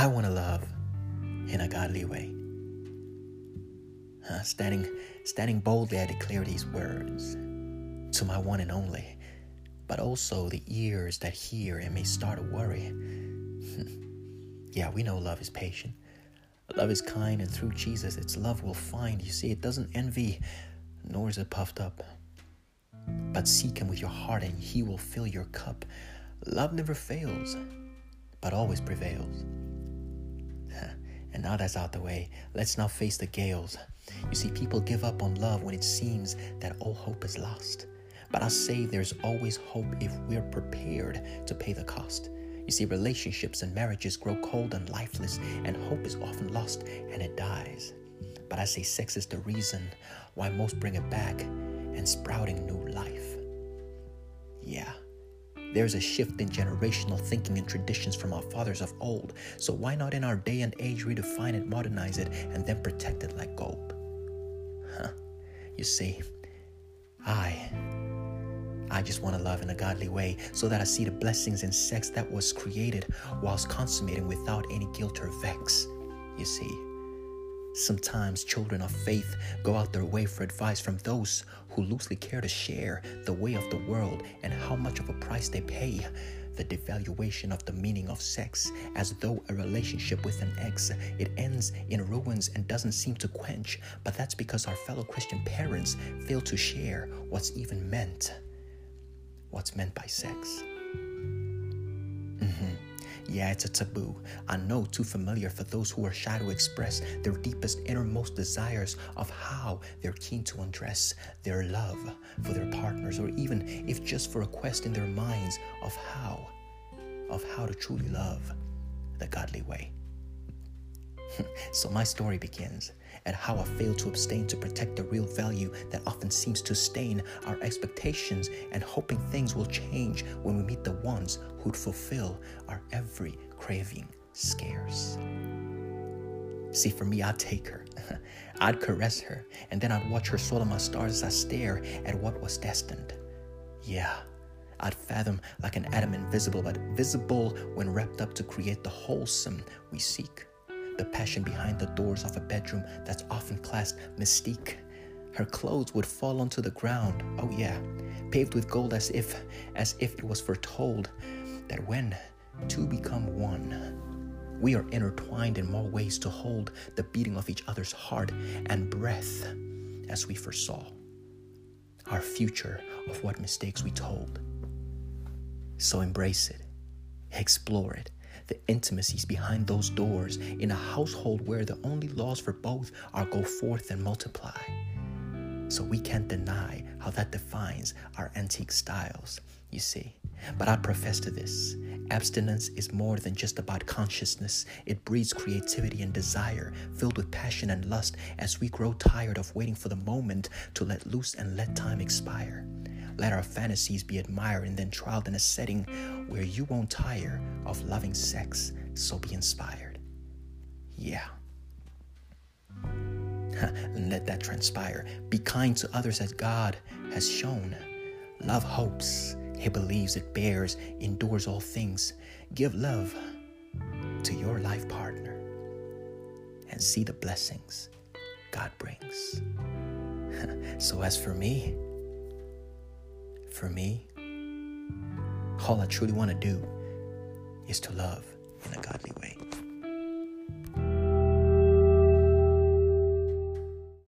I want to love in a godly way. Uh, standing, standing boldly, I declare these words to my one and only, but also the ears that hear and may start to worry. yeah, we know love is patient. Love is kind, and through Jesus, its love will find. You see, it doesn't envy, nor is it puffed up. But seek Him with your heart, and He will fill your cup. Love never fails, but always prevails. And now that's out the way, let's now face the gales. You see, people give up on love when it seems that all hope is lost. But I say there's always hope if we're prepared to pay the cost. You see, relationships and marriages grow cold and lifeless, and hope is often lost and it dies. But I say sex is the reason why most bring it back and sprouting new life. There's a shift in generational thinking and traditions from our fathers of old. So why not in our day and age redefine it, modernize it, and then protect it like gold? Huh. You see, I I just want to love in a godly way so that I see the blessings in sex that was created whilst consummating without any guilt or vex. You see, sometimes children of faith go out their way for advice from those who loosely care to share the way of the world and how much of a price they pay. The devaluation of the meaning of sex, as though a relationship with an ex, it ends in ruins and doesn't seem to quench. But that's because our fellow Christian parents fail to share what's even meant what's meant by sex. Yeah, it's a taboo. I know too familiar for those who are shy to express their deepest, innermost desires of how they're keen to undress their love for their partners, or even if just for a quest in their minds of how, of how to truly love the godly way. so my story begins at how I failed to abstain to protect the real value that often seems to stain our expectations and hoping things will change when we meet the ones who'd fulfill our every craving scarce. See, for me, I'd take her, I'd caress her, and then I'd watch her swallow my stars as I stare at what was destined. Yeah, I'd fathom like an atom invisible, but visible when wrapped up to create the wholesome we seek the passion behind the doors of a bedroom that's often classed mystique. Her clothes would fall onto the ground, oh yeah, paved with gold as if as if it was foretold that when two become one, we are intertwined in more ways to hold the beating of each other's heart and breath as we foresaw. Our future of what mistakes we told. So embrace it, explore it, the intimacies behind those doors in a household where the only laws for both are go forth and multiply. So we can't deny how that defines our antique styles, you see. But I profess to this abstinence is more than just about consciousness. It breeds creativity and desire, filled with passion and lust as we grow tired of waiting for the moment to let loose and let time expire. Let our fantasies be admired and then trialed in a setting where you won't tire of loving sex, so be inspired. Yeah. and let that transpire. Be kind to others as God has shown. Love hopes, He believes it bears, endures all things. Give love to your life partner and see the blessings God brings. so, as for me, for me, all I truly want to do is to love in a godly